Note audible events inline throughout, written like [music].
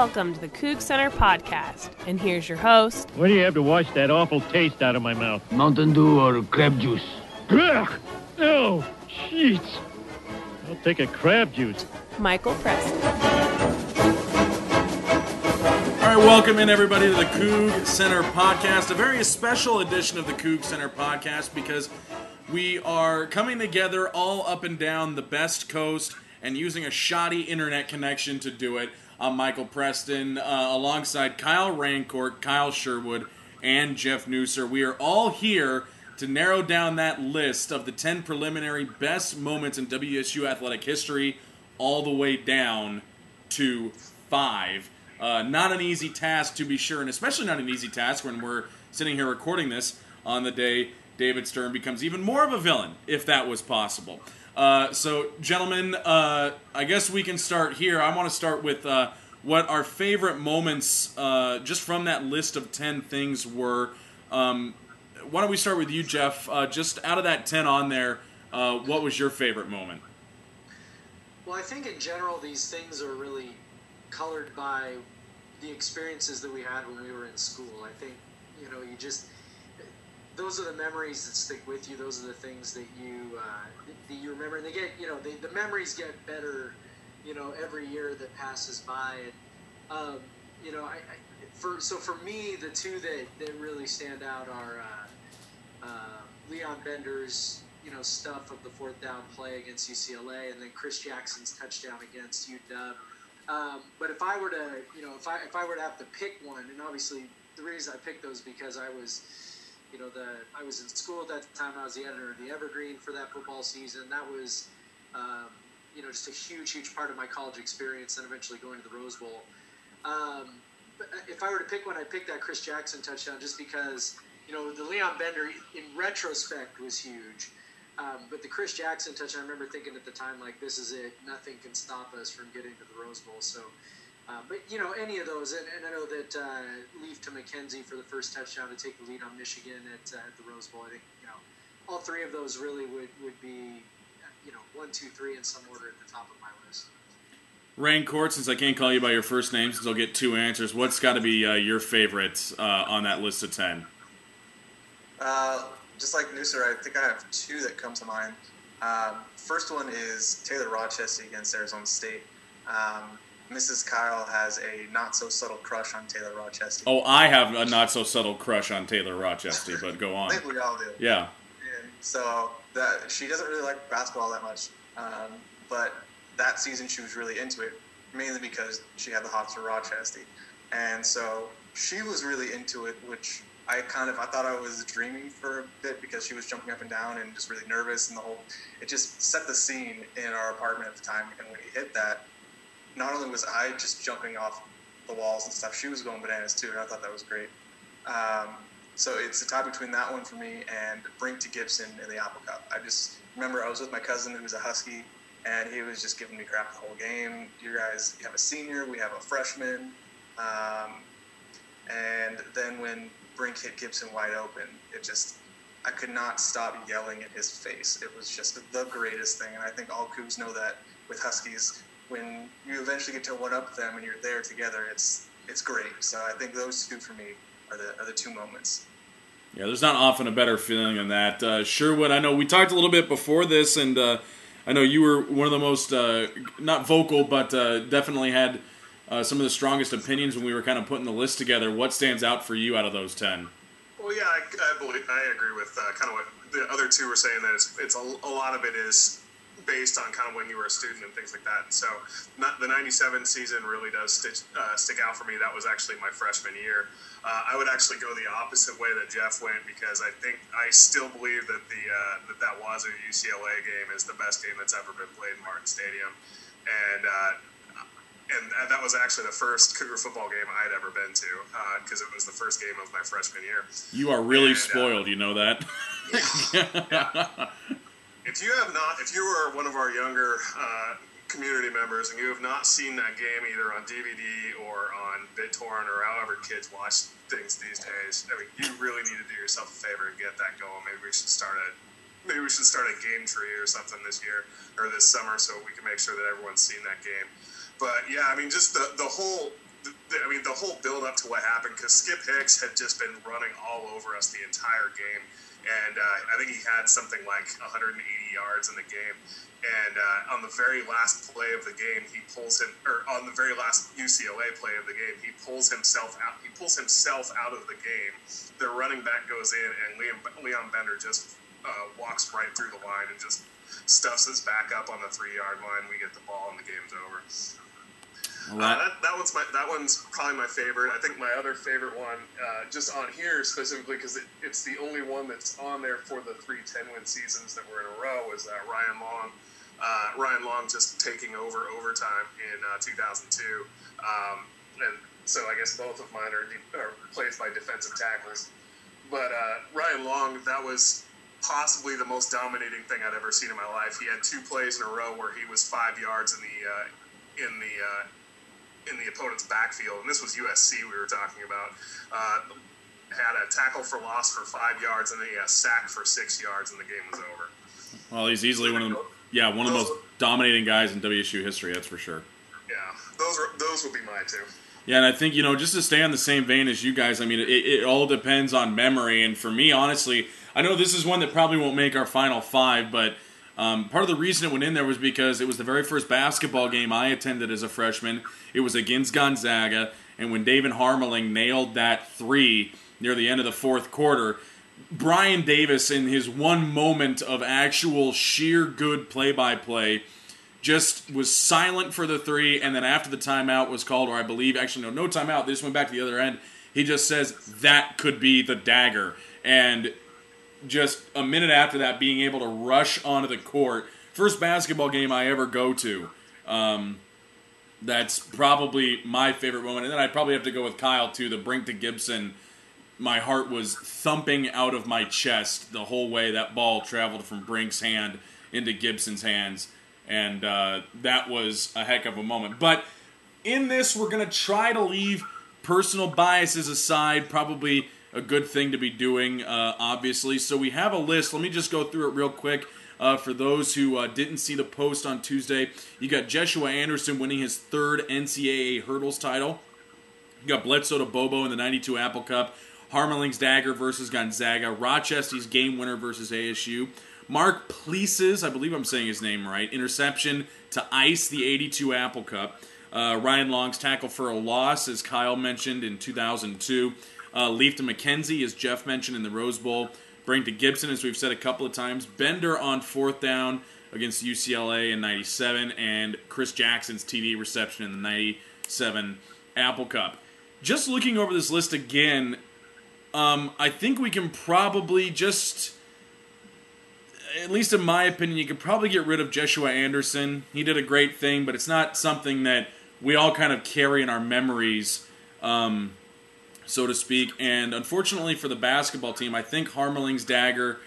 Welcome to the Coug Center podcast. And here's your host. Why do you have to wash that awful taste out of my mouth? Mountain Dew or crab juice? Ugh! No! Sheets! I'll take a crab juice. Michael Preston. All right, welcome in everybody to the Coug Center podcast, a very special edition of the Coug Center podcast because we are coming together all up and down the best coast and using a shoddy internet connection to do it. I'm Michael Preston uh, alongside Kyle Rancourt, Kyle Sherwood, and Jeff Nusser. We are all here to narrow down that list of the 10 preliminary best moments in WSU athletic history, all the way down to five. Uh, not an easy task to be sure, and especially not an easy task when we're sitting here recording this on the day David Stern becomes even more of a villain, if that was possible. Uh, so, gentlemen, uh, I guess we can start here. I want to start with uh, what our favorite moments, uh, just from that list of 10 things, were. Um, why don't we start with you, Jeff? Uh, just out of that 10 on there, what was your favorite moment? Well, I think in general, these things are really colored by the experiences that we had when we were in school. I think, you know, you just those are the memories that stick with you. Those are the things that you uh, that you remember, and they get you know they, the memories get better, you know, every year that passes by. And um, you know, I, I, for so for me, the two that, that really stand out are uh, uh, Leon Bender's you know stuff of the fourth down play against UCLA, and then Chris Jackson's touchdown against UW. Um, but if I were to, you know, if I if I were to have to pick one, and obviously the reason I picked those because I was you know, the I was in school at that time. I was the editor of the Evergreen for that football season. That was, um, you know, just a huge, huge part of my college experience, and eventually going to the Rose Bowl. Um, but if I were to pick one, I'd pick that Chris Jackson touchdown, just because you know the Leon Bender, in retrospect, was huge. Um, but the Chris Jackson touchdown, I remember thinking at the time, like, this is it. Nothing can stop us from getting to the Rose Bowl. So uh, but you know any of those, and, and I know that uh, Leaf to McKenzie for the first touchdown to take the lead on Michigan at, uh, at the Rose Bowl. I think you know all three of those really would, would be you know one, two, three in some order at the top of my list. Rancourt, since I can't call you by your first name, since I'll get two answers, what's got to be uh, your favorite uh, on that list of ten? Uh, just like Nusser, I think I have two that come to mind. Um, first one is Taylor Rochestie against Arizona State. Um, Mrs. Kyle has a not so subtle crush on Taylor Rochestie. Oh, I have a not so subtle crush on Taylor Rochestie, but go on. [laughs] I think we all do. Yeah. And so that she doesn't really like basketball that much, um, but that season she was really into it, mainly because she had the hots for Rochestie, and so she was really into it, which I kind of I thought I was dreaming for a bit because she was jumping up and down and just really nervous and the whole it just set the scene in our apartment at the time and when he hit that not only was I just jumping off the walls and stuff, she was going bananas too, and I thought that was great. Um, so it's a tie between that one for me and Brink to Gibson in the Apple Cup. I just remember I was with my cousin who was a Husky, and he was just giving me crap the whole game. You guys, you have a senior, we have a freshman, um, and then when Brink hit Gibson wide open, it just I could not stop yelling at his face. It was just the greatest thing, and I think all Cougs know that with Huskies when you eventually get to one up them and you're there together, it's it's great. So I think those two for me are the are the two moments. Yeah, there's not often a better feeling than that. Uh, Sherwood, I know we talked a little bit before this, and uh, I know you were one of the most uh, not vocal, but uh, definitely had uh, some of the strongest opinions when we were kind of putting the list together. What stands out for you out of those ten? Well, yeah, I, I believe I agree with uh, kind of what the other two were saying. That it's, it's a, a lot of it is based on kind of when you were a student and things like that. And so not, the 97 season really does stitch, uh, stick out for me. That was actually my freshman year. Uh, I would actually go the opposite way that Jeff went because I think I still believe that the uh, that that was a UCLA game is the best game that's ever been played in Martin Stadium, and uh, and that was actually the first Cougar football game I'd ever been to because uh, it was the first game of my freshman year. You are really and, uh, spoiled, uh, you know that. yeah. [laughs] yeah. If you have not, if you are one of our younger uh, community members and you have not seen that game either on DVD or on BitTorrent or however kids watch things these days, I mean, you really need to do yourself a favor and get that going. Maybe we should start a maybe we should start a game tree or something this year or this summer so we can make sure that everyone's seen that game. But yeah, I mean, just the the whole I mean, the whole build up to what happened because Skip Hicks had just been running all over us the entire game, and uh, I think he had something like 180 yards in the game. And uh, on the very last play of the game, he pulls him, or on the very last UCLA play of the game, he pulls himself out. He pulls himself out of the game. Their running back goes in, and Liam, Leon Bender just uh, walks right through the line and just stuffs his back up on the three yard line. We get the ball, and the game's over. Uh, that, that one's my that one's probably my favorite. I think my other favorite one, uh, just on here specifically because it, it's the only one that's on there for the three 10 win seasons that were in a row, is that Ryan Long. Uh, Ryan Long just taking over overtime in uh, 2002, um, and so I guess both of mine are, de- are placed by defensive tackles. But uh, Ryan Long, that was possibly the most dominating thing I'd ever seen in my life. He had two plays in a row where he was five yards in the uh, in the uh, in the opponent's backfield, and this was USC we were talking about. Uh, had a tackle for loss for five yards, and then he had a sack for six yards, and the game was over. Well, he's easily one of the yeah one of the most dominating guys in WSU history. That's for sure. Yeah, those are those would be my two. Yeah, and I think you know just to stay on the same vein as you guys. I mean, it, it all depends on memory, and for me, honestly, I know this is one that probably won't make our final five, but um, part of the reason it went in there was because it was the very first basketball game I attended as a freshman. It was against Gonzaga, and when Daven Harmeling nailed that three near the end of the fourth quarter, Brian Davis, in his one moment of actual sheer good play-by-play, just was silent for the three, and then after the timeout was called, or I believe actually no, no timeout. They just went back to the other end. He just says that could be the dagger, and just a minute after that, being able to rush onto the court. First basketball game I ever go to. Um, that's probably my favorite moment. And then I'd probably have to go with Kyle, too. The Brink to Gibson. My heart was thumping out of my chest the whole way that ball traveled from Brink's hand into Gibson's hands. And uh, that was a heck of a moment. But in this, we're to try to leave personal biases aside. Probably a good thing to be doing, uh, obviously. So we have a list. Let me just go through it real quick. Uh, for those who uh, didn't see the post on Tuesday, you got Jeshua Anderson winning his third NCAA hurdles title. You got Bledsoe to Bobo in the 92 Apple Cup. Harmeling's Dagger versus Gonzaga. Rochestie's game winner versus ASU. Mark Pleases, I believe I'm saying his name right, interception to ice the 82 Apple Cup. Uh, Ryan Long's tackle for a loss, as Kyle mentioned in 2002. Uh, Leaf to McKenzie, as Jeff mentioned in the Rose Bowl. Brink to Gibson, as we've said a couple of times. Bender on fourth down against UCLA in 97. And Chris Jackson's TD reception in the 97 Apple Cup. Just looking over this list again, um, I think we can probably just, at least in my opinion, you could probably get rid of Jeshua Anderson. He did a great thing, but it's not something that we all kind of carry in our memories. Um, so to speak. And unfortunately for the basketball team, I think Harmeling's dagger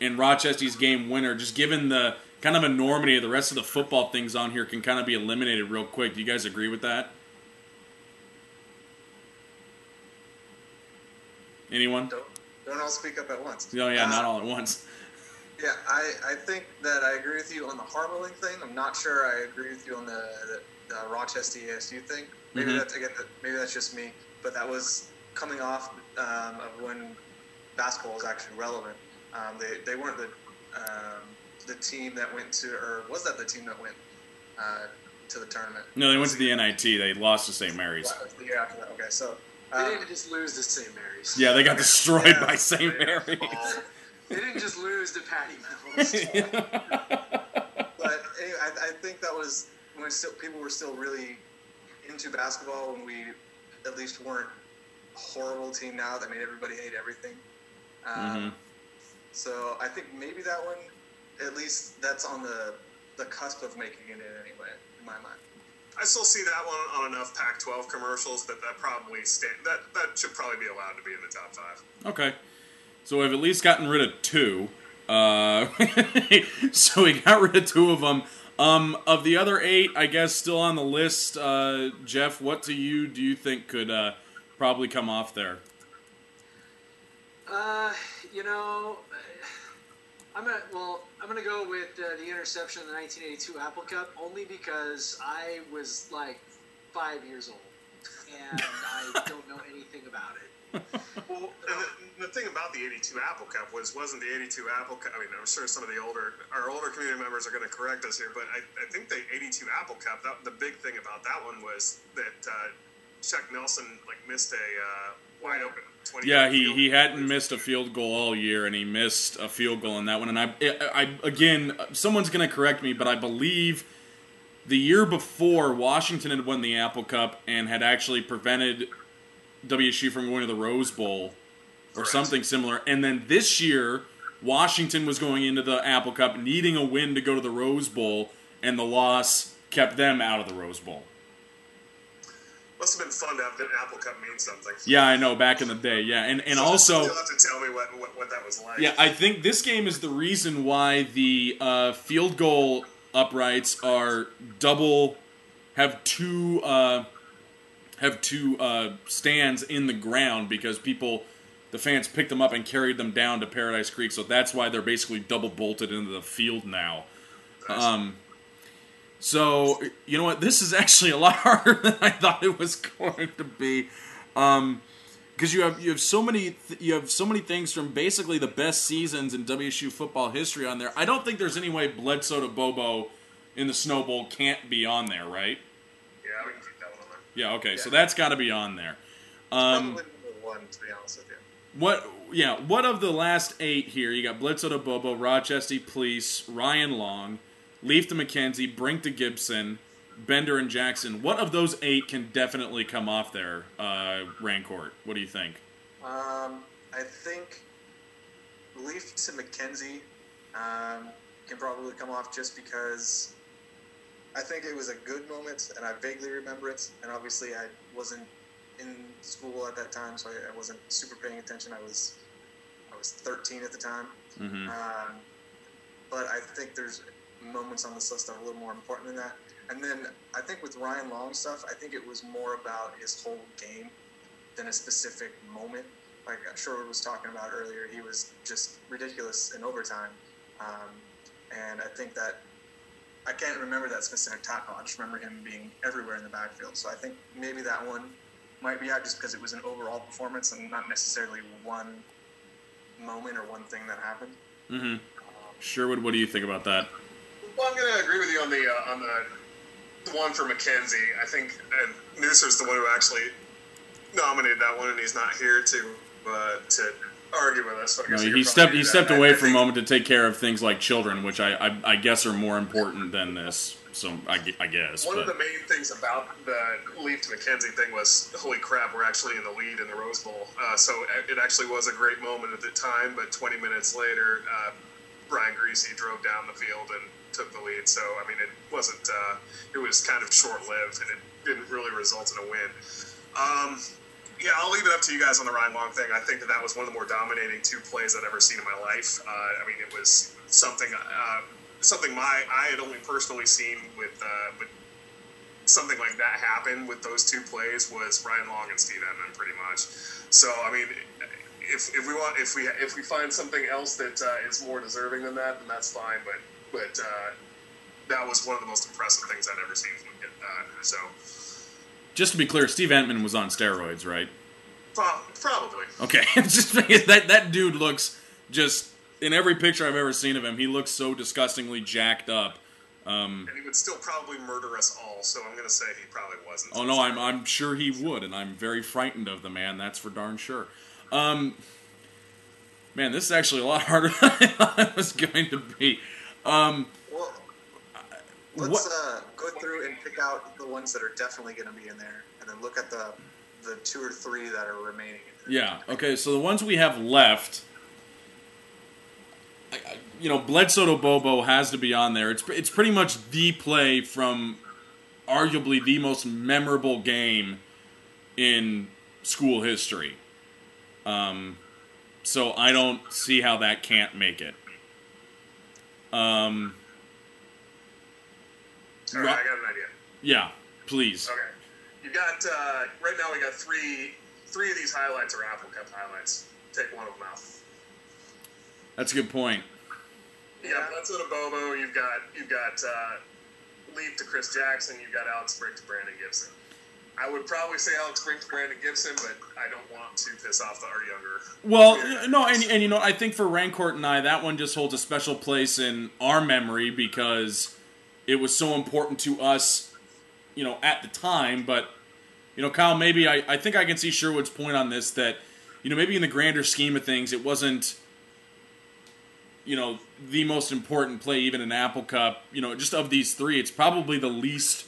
and Rochestie's game winner, just given the kind of enormity of the rest of the football things on here, can kind of be eliminated real quick. Do you guys agree with that? Anyone? Don't, don't all speak up at once. Oh yeah, Uh, not all at once. [laughs] Yeah, I, I think that I agree with you on the Harmeling thing. I'm not sure I agree with you on the, the, the Rochestie ASU thing. Maybe Mhm. that's again, maybe that's just me. But that was coming off um, of when basketball was actually relevant. Um, they, they weren't the um, the team that went to, or was that the team that went uh, to the tournament? No, they went to the NIT. They lost to St. Mary's. That the year after that. Okay, so They um, didn't just lose to St. Mary's. Yeah, they got destroyed Yeah. by St. Mary's. They didn't just lose to Patty Mills. [laughs] but anyway, I, I think that was when still, people were still really into basketball when we at least weren't a horrible team now that made everybody hate everything. Um, Mhm. So I think maybe that one, at least that's on the the cusp of making it in anyway, in my mind. I still see that one on enough Pac-12 commercials that that probably sta- that that should probably be allowed to be in the top five. Okay. So we've at least gotten rid of two. Uh, [laughs] so we got rid of two of them. Um, of the other eight, I guess still on the list. Uh, Jeff, what do you do you think could uh, probably come off there? Uh, you know, [sighs] I'm gonna well, I'm gonna go with uh, the interception of the 1982 Apple Cup only because I was like five years old. and I [laughs] don't know anything about it. [laughs] Well, and the, the thing about the '82 Apple Cup was wasn't the '82 Apple Cup. I mean, I'm sure some of the older our older community members are going to correct us here, but I, I think the '82 Apple Cup. That, the big thing about that one was that uh, Chuck Nelson like missed a uh, wide open. 20 Yeah, he, he hadn't missed a field goal all year, and he missed a field goal in that one. And I, I again, someone's going to correct me, but I believe the year before Washington had won the Apple Cup and had actually prevented WSU from going to the Rose Bowl or Correct. something similar. And then this year, Washington was going into the Apple Cup needing a win to go to the Rose Bowl, and the loss kept them out of the Rose Bowl. Must have been fun to have the Apple Cup mean something. Yeah, I know. Back in the day, yeah, and and also. you'll have to tell me what, what, what that was like. Yeah, I think this game is the reason why the uh, field goal uprights are double, have two uh, have two uh, stands in the ground because people, the fans picked them up and carried them down to Paradise Creek. So that's why they're basically double bolted into the field now. Um, so you know what? This is actually a lot [laughs] harder than I thought it was going to be. Um, because you have you have so many th- you have so many things from basically the best seasons in WSU football history on there. I don't think there's any way Bledsoe to Bobo in the Snow Bowl can't be on there, right? yeah, we can keep that one on there. Yeah, okay, so that's got to be on there. Um, Probably number one, to be honest with you. what? Yeah, what of the last eight here? You got Bledsoe to Bobo, Rochestie Police, Ryan Long, Leaf to McKenzie, Brink to Gibson, Bender and Jackson. What of those eight can definitely come off there, uh, Rancourt? What do you think? Um, I think Leaf to McKenzie um, can probably come off just because I think it was a good moment, and I vaguely remember it. And obviously, I wasn't in school at that time, so I, wasn't super paying attention. I was I was 13 at the time. hmm Um, but I think there's moments on this list are a little more important than that. And then I think with Ryan Long stuff, I think it was more about his whole game than a specific moment. Like Sherwood was talking about earlier, he was just ridiculous in overtime. Um, and I think that I can't remember that specific tackle. I just remember him being everywhere in the backfield. So I think maybe that one might be out just because it was an overall performance and not necessarily one moment or one thing that happened. hmm Sherwood, what do you think about that? Well, I'm going to agree with you on the uh, on the, the one for McKenzie. I think and Nusser's the one who actually nominated that one, and he's not here to uh, to argue with us. I No, he stepped he stepped that. Away I for a moment to take care of things like children, which I I, I guess are more important than this. So I, I guess. One of the main things about the Leaf to McKenzie thing was, holy crap, we're actually in the lead in the Rose Bowl. Uh, so it actually was a great moment at the time, but 20 minutes later, uh, Brian Griese drove down the field and took the lead. So, I mean, it wasn't, uh, it was kind of short lived and it didn't really result in a win. Um, yeah, I'll leave it up to you guys on the Ryan Long thing. I think that that was one of the more dominating two plays I've ever seen in my life. Uh, I mean, it was something uh, something my I had only personally seen with uh, with something like that happen with those two plays was Ryan Long and Steve Emtman, pretty much. So, I mean, if, if we want if we if we find something else that uh, is more deserving than that, then that's fine. But but uh, that was one of the most impressive things I'd ever seen from him. Uh, so. just to be clear, Steve Emtman was on steroids, right? Probably. Okay, [laughs] just that that dude looks just in every picture I've ever seen of him, he looks so disgustingly jacked up. Um, And he would still probably murder us all, so I'm going to say he probably wasn't. oh no, I'm I'm sure he would, and I'm very frightened of the man. That's for darn sure. Um, man, this is actually a lot harder [laughs] than I thought it was going to be. Um, Well, let's What- uh, go through and pick out the ones that are definitely going to be in there, and then look at the the two or three that are remaining. In there. Yeah. Okay. So the ones we have left, you know, Bledsoe to Bobo has to be on there. It's it's pretty much the play from arguably the most memorable game in school history. Um, so I don't see how that can't make it. Um, All right, I got an idea. yeah, please. Okay, you've got uh, right now. We got three. Three of these highlights are Apple Cup highlights. Take one of them out. That's a good point. Yeah, that's Bledsoe to Bobo. You've got you've got uh, Leaf to Chris Jackson. You've got Alex Brink to Brandon Gibson. I would probably say Alex Brink Brandon Gibson, but I don't want to piss off the, our younger. Well, no, and, and you know, I think for Rancourt and I, that one just holds a special place in our memory because it was so important to us, you know, at the time. But, you know, Kyle, maybe I, I think I can see Sherwood's point on this that, you know, maybe in the grander scheme of things, it wasn't, you know, the most important play, even in Apple Cup. You know, just of these three, it's probably the least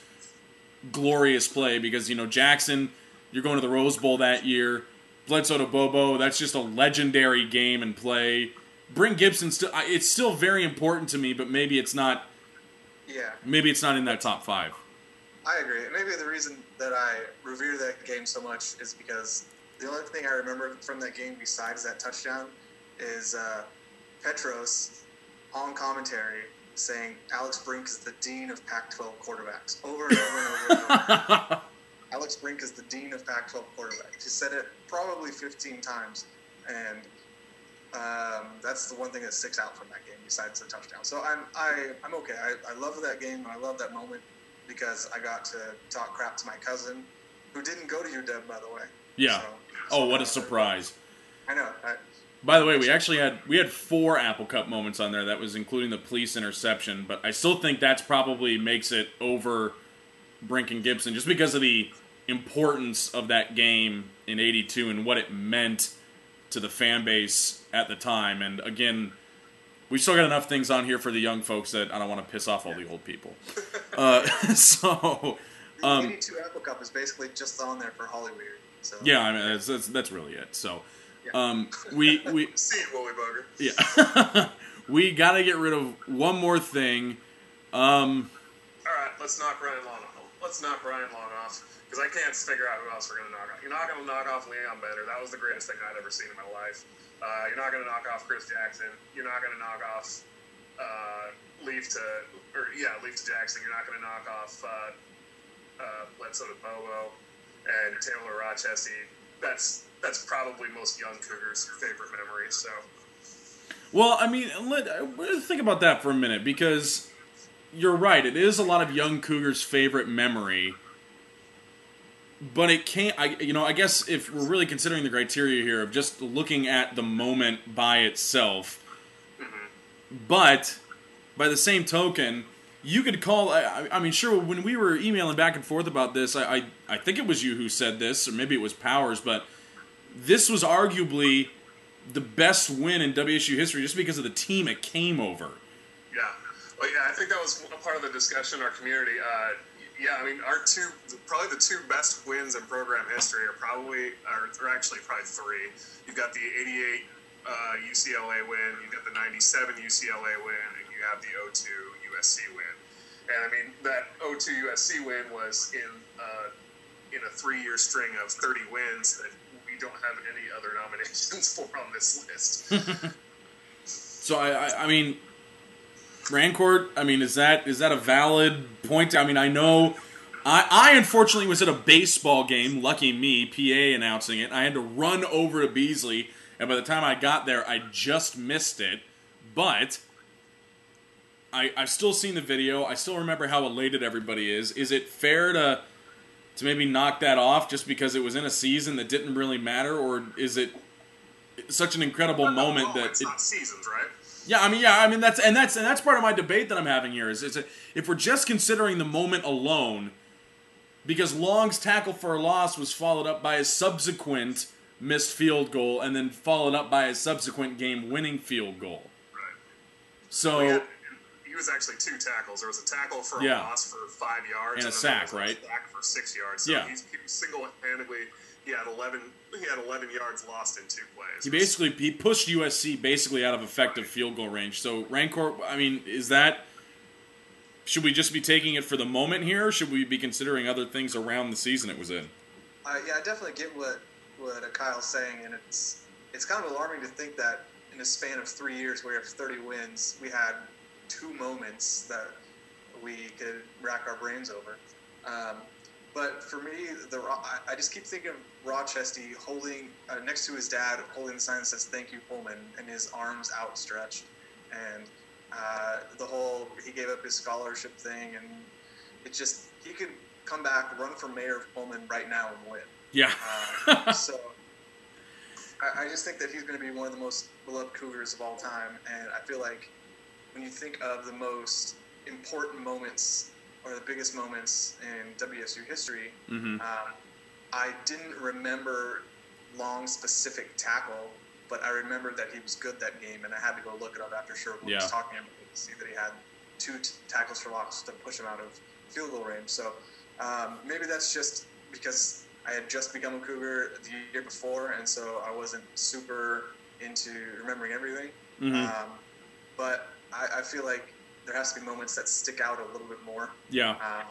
glorious play because, you know, Jackson, you're going to the Rose Bowl that year. Bledsoe to Bobo, that's just a legendary game and play. Brink Gibson still, it's still very important to me, but maybe it's not. Yeah. Maybe it's not in that top five. I agree. Maybe the reason that I revere that game so much is because the only thing I remember from that game besides that touchdown is uh, Petros on commentary saying Alex Brink is the dean of Pac-12 quarterbacks over and over and over. And over. [laughs] Alex Brink is the dean of Pac-12 quarterbacks. He said it probably 15 times, and um, that's the one thing that sticks out from that game besides the touchdown. So I'm I, I'm okay. I, I love that game and I love that moment because I got to talk crap to my cousin, who didn't go to UW by the way. Yeah. So- Oh, what a surprise! I know. I, By the way, we actually had we had four Apple Cup moments on there. That was including the police interception, but I still think that's probably makes it over Brink and Gibson just because of the importance of that game in '82 and what it meant to the fan base at the time. And again, we still got enough things on here for the young folks that I don't want to piss off all the old people. [laughs] Uh, [laughs] so, the um, 82 Apple Cup is basically just on there for Hollywood. So yeah, I mean that's that's, that's really it. So, Yeah. um, we we [laughs] See it, Willie Bugger. Yeah. [laughs] we got to get rid of one more thing. Um, All right, let's knock Ryan Long off. Let's knock Ryan Long off because I can't figure out who else we're gonna knock off. You're not gonna knock off Leon Bender. That was the greatest thing I'd ever seen in my life. Uh, you're not gonna knock off Chris Jackson. You're not gonna knock off uh, Leaf to or yeah, Leaf to Jackson. You're not gonna knock off uh, uh, Bledsoe to Bobo and Taylor Rochestie. That's that's probably most young Cougars' favorite memory. So well, I mean, let, let's think about that for a minute because you're right. It is a lot of young Cougars' favorite memory. But it can't, I, you know, I guess if we're really considering the criteria here of just looking at the moment by itself, mm-hmm. but by the same token, you could call. I, I mean, sure. When we were emailing back and forth about this, I, I I think it was you who said this, or maybe it was Powers, but this was arguably the best win in WSU history just because of the team it came over. Yeah. Well, yeah, I think that was a part of the discussion in our community. Uh, yeah, I mean, our two, probably the two best wins in program history are probably, are, are actually probably three. You've got the 88 uh, UCLA win, you've got the 97 UCLA win, and you have the 02 USC win. And I mean, that 02 USC win was in, uh, in a three year string of 30 wins that we don't have any other nominations [laughs] for on this list. [laughs] So I, I, I mean, Rancourt. I mean, is that is that a valid point? I mean, I know. I, I unfortunately was at a baseball game. Lucky me, PA announcing it. I had to run over to Beasley, and by the time I got there, I just missed it. But I, I've still seen the video. I still remember how elated everybody is. Is it fair to to maybe knock that off just because it was in a season that didn't really matter, or is it such an incredible moment Well, that it's it, not seasons, right? yeah, I mean, yeah, I mean that's and that's and that's part of my debate that I'm having here is is it, if we're just considering the moment alone, because Long's tackle for a loss was followed up by a subsequent missed field goal and then followed up by a subsequent game-winning field goal. Right. So Well, yeah, he was actually two tackles. There was a tackle for a Yeah. loss for five yards And a sack, was right? A sack for six yards. So Yeah. he's, he single-handedly he had eleven. He had eleven yards lost in two plays. he basically he pushed USC basically out of effective field goal range. So Rancourt, I mean, is that should we just be taking it for the moment here? Or should we be considering other things around the season it was in? Uh, yeah, I definitely get what what uh, Kyle's saying, and it's it's kind of alarming to think that in a span of three years, where we have 30 wins, we had two moments that we could rack our brains over. Um, but for me, the I- just keep thinking of Rochestie holding uh, next to his dad, holding the sign that says "Thank you, Pullman," and his arms outstretched, and uh, the whole he gave up his scholarship thing, and it just he could come back, run for mayor of Pullman right now and win. Yeah. Uh, [laughs] so I, I just think that he's going to be one of the most beloved Cougars of all time, and I feel like when you think of the most important moments or the biggest moments in WSU history, Mhm. um, I didn't remember Long's specific tackle, but I remembered that he was good that game, and I had to go look it up after Sherwood Yeah. was talking about it to see that he had two t- tackles for loss to push him out of field goal range. So um, maybe that's just because I had just become a Cougar the year before, and so I wasn't super into remembering everything. Mhm. Um, but I, I feel like there has to be moments that stick out a little bit more yeah. um,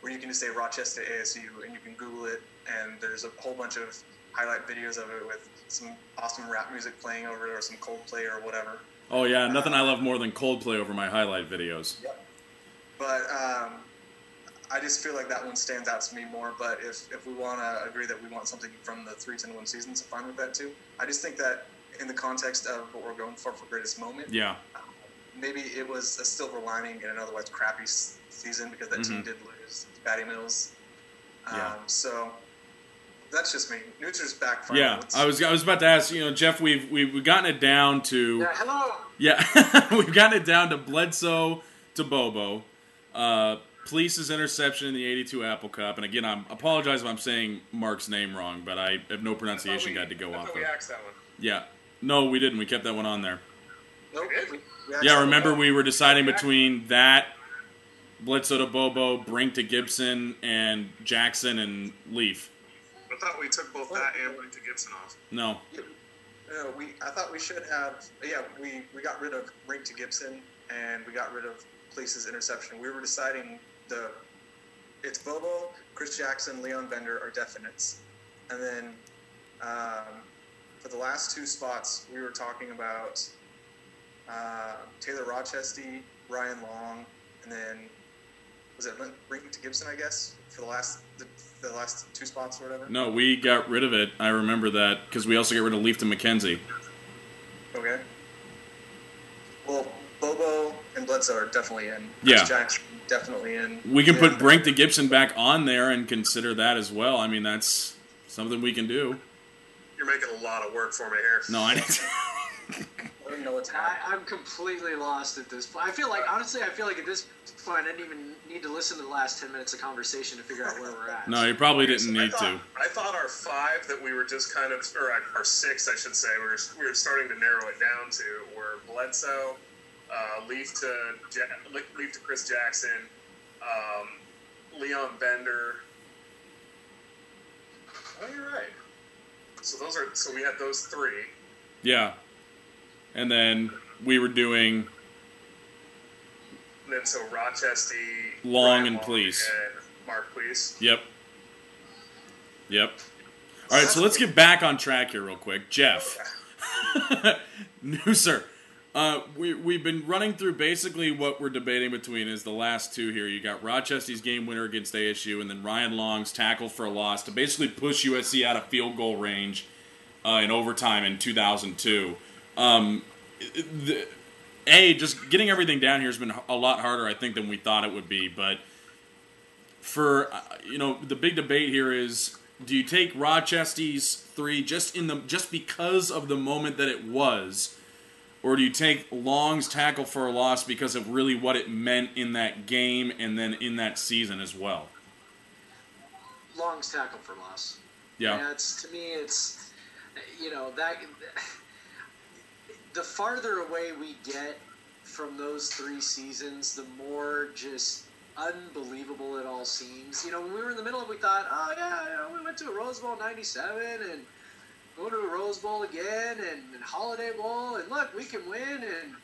where you can just say Rochestie ASU and you can Google it, and there's a whole bunch of highlight videos of it with some awesome rap music playing over it or some Coldplay or whatever. Oh yeah. Nothing I love more than Coldplay over my highlight videos. Yep. But um, I just feel like that one stands out to me more. But if, if we want to agree that we want something from the 3 10 1 seasons, I'm fine with that too. I just think that in the context of what we're going for for greatest moment, Yeah. Maybe it was a silver lining in an otherwise crappy s- season because that team Mhm. did lose Patty Mills. Um, Yeah. So that's just me. Nusser's back. Finally. Yeah. I was I was about to ask. You know, Jeff, we've we've we've gotten it down to. Yeah, hello. Yeah, [laughs] we've gotten it down to Bledsoe to Bobo. Uh, Police's interception in the 82 Apple Cup. And again, I'm apologize if I'm saying Mark's name wrong, but I have no pronunciation guide to go I off of. we axed that one. Yeah. No, we didn't. We kept that one on there. Nope, did? we- we Yeah, remember we were deciding between that, Bledsoe to Bobo, Brink to Gibson, and Jackson and Leaf. I thought we took both that and Blake to Gibson off. No. No, we. I thought we should have. Yeah, we, we got rid of Rink to Gibson and we got rid of Police's interception. We were deciding the. It's Bobo, Chris Jackson, Leon Bender are definites, and then um, for the last two spots we were talking about uh, Taylor Rochestie, Ryan Long, and then was it Lin- Rink to Gibson? I guess for the last the, the last two spots or whatever. No, we got rid of it. I remember that because we also got rid of Leaf to McKenzie. Okay. Well, Bobo and Bledsoe are definitely in. Yeah. Chris Jackson definitely in. We can Yeah. put Brink to Gibson back on there and consider that as well. I mean, that's something we can do. You're making a lot of work for me here. No, I [laughs] I don't know what's I, happening. I'm completely lost at this point. I feel like, honestly, I feel like at this point, I didn't even need to listen to the last 10 minutes of conversation to figure out where we're at. [laughs] no, you probably didn't I need thought, to. I thought our five that we were just kind of, or our six, I should say, we were, we were starting to narrow it down to were Bledsoe, uh, Leaf to ja- Leaf to Chris Jackson, um, Leon Bender. Oh, you're right. So those are so we had those three. Yeah. And then we were doing And then so Rochestie, Long Brian and Please. and Mark Please. Yep. Yep. All right, so let's get back on track here real quick. Jeff. [laughs] Nusser. Uh, we, we've been running through basically what we're debating between is the last two here. You got Rochestie's game winner against ASU, and then Ryan Long's tackle for a loss to basically push USC out of field goal range uh, in overtime in 2002. Um, the, a, just getting everything down here has been a lot harder, I think, than we thought it would be. But for uh, you know, the big debate here is: do you take Rochestie's three just in the just because of the moment that it was, or do you take Long's tackle for a loss because of really what it meant in that game and then in that season as well? Long's tackle for loss. Yeah, it's to me, it's you know that the farther away we get from those three seasons, the more just unbelievable it all seems. You know, when we were in the middle of, we thought, oh yeah, you know, we went to a Rose Bowl '97 and go to a Rose Bowl again and, and Holiday Bowl, and look, we can win, and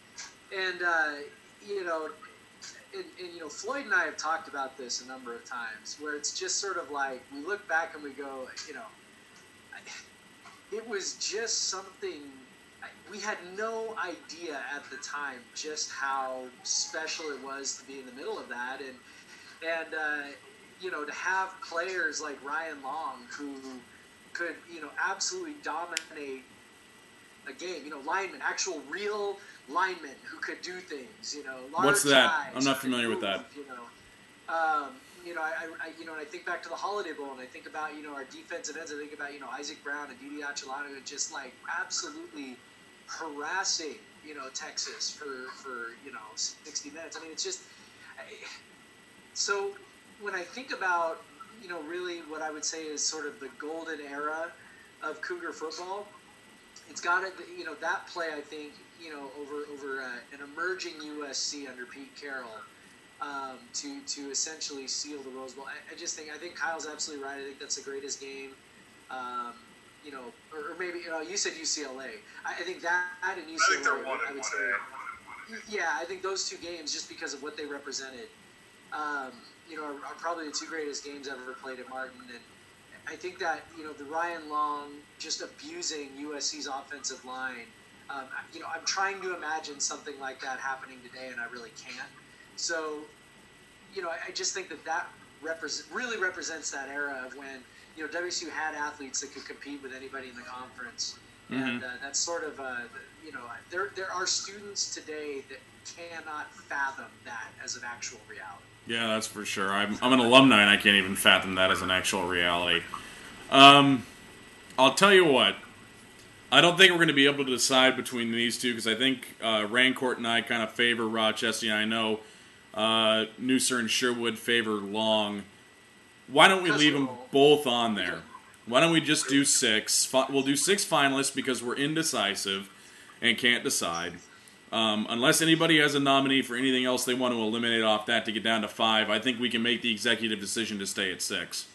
and uh, you know. And, and you know, Floyd and I have talked about this a number of times, where it's just sort of like we look back and we go, you know, it was just something we had no idea at the time just how special it was to be in the middle of that and and uh, you know to have players like Ryan Long who could you know absolutely dominate a game you know linemen actual real linemen who could do things you know large What's that? I'm not familiar with that. you know um, you know, I, I you know, and I think back to the Holiday Bowl, and I think about you know our defensive ends. I think about you know Isaac Brown and Didi Acholonu, just like absolutely harassing you know Texas for for you know 60 minutes. I mean, it's just I, so when I think about you know really what I would say is sort of the golden era of Cougar football. It's got it. You know that play. I think you know over over uh, an emerging USC under Pete Carroll um, to to essentially seal the Rose Bowl. I, I, just think I think Kyle's absolutely right. I think that's the greatest game. Um, you know, or, or maybe uh, you said UCLA. I, I think that and UCLA. I think they're one I would say. Yeah, I think those two games, just because of what they represented, um, you know, are, are, probably the two greatest games I've ever played at Martin. And I think that you know the Ryan Long just abusing USC's offensive line. Um, you know, I'm trying to imagine something like that happening today, and I really can't. So, you know, I, I just think that that represent, really represents that era of when you know WSU had athletes that could compete with anybody in the conference, mm-hmm. and uh, that's sort of uh, you know there there are students today that cannot fathom that as an actual reality. Yeah, that's for sure. I'm, I'm an alumni and I can't even fathom that as an actual reality. Um, I'll tell you what. I don't think we're going to be able to decide between these two because I think uh, Rancourt and I kind of favor Rochestie. I know uh, and Sherwood favor Long. Why don't we leave them both on there? Why don't we just do six? We'll do six finalists because we're indecisive and can't decide. Um, unless anybody has a nominee for anything else they want to eliminate off that to get down to five, I think we can make the executive decision to stay at six.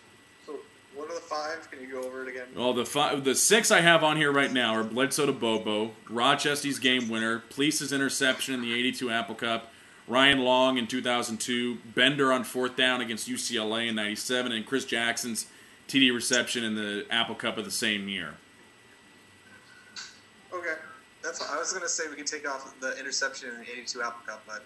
So, what are the five? Can you go over it again? Well, the five, the six I have on here right now are Bledsoe to Bobo, Rochestie's game winner, Police's interception in the '82 Apple Cup, Ryan Long in 2002, Bender on fourth down against UCLA in '97, and Chris Jackson's TD reception in the Apple Cup of the same year. Okay, that's. I was gonna say we can take off the interception in the '82 Apple Cup, but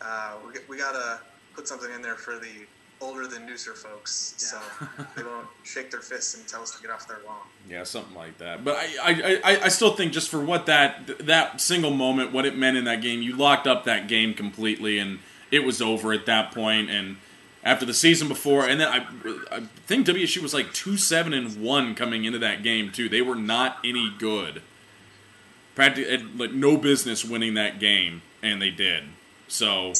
uh, we, we gotta put something in there for the older than Nusser folks, yeah. so they won't [laughs] shake their fists and tell us to get off their lawn. Yeah, something like that. But I, I, I, I, still think just for what that that single moment, what it meant in that game, you locked up that game completely, and it was over at that point. And after the season before, and then I, I think WSU was like two seven and one coming into that game too. They were not any good. Practically, like no business winning that game, and they did. So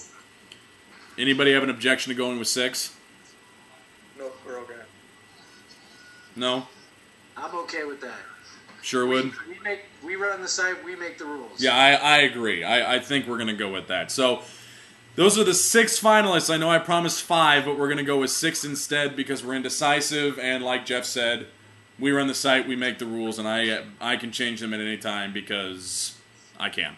Anybody have an objection to going with six? No, we're okay. No. I'm okay with that. Sherwood. We, we make we run the site. We make the rules. Yeah, I, I agree. I, I think we're gonna go with that. So. Those are the six finalists. I know I promised five, but we're going to go with six instead because we're indecisive. And like Jeff said, we run the site, we make the rules, and I I can change them at any time because I can.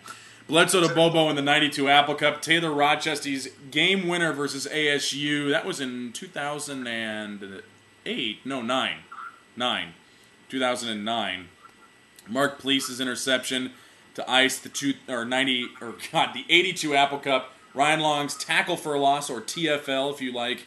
Bledsoe to Bobo in the 92 Apple Cup. Taylor Rochestie's game winner versus ASU. That was in 2008. No, 9. 9. 2009. Mark Police's interception to ice the two or 90 or [laughs] God, the 82 Apple Cup. Ryan Long's tackle for a loss or TFL if you like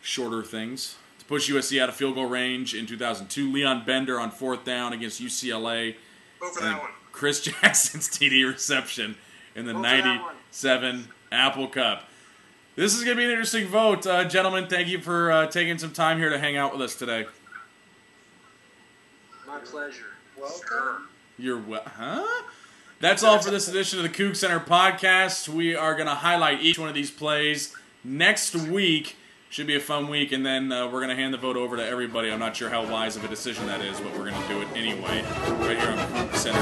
shorter things. To push USC out of field goal range in 2002. Leon Bender on fourth down against UCLA. Go for that one. Chris [laughs] Jackson's TD reception in the 97 Apple Cup. This is going to be an interesting vote. Uh, gentlemen, thank you for uh, taking some time here to hang out with us today. My pleasure. Welcome. You're well, huh? That's all for this edition of the Coug Center podcast. We are going to highlight each one of these plays next week. Should be a fun week, and then uh, we're going to hand the vote over to everybody. I'm not sure how wise of a decision that is, but we're going to do it anyway, right here on Coug Center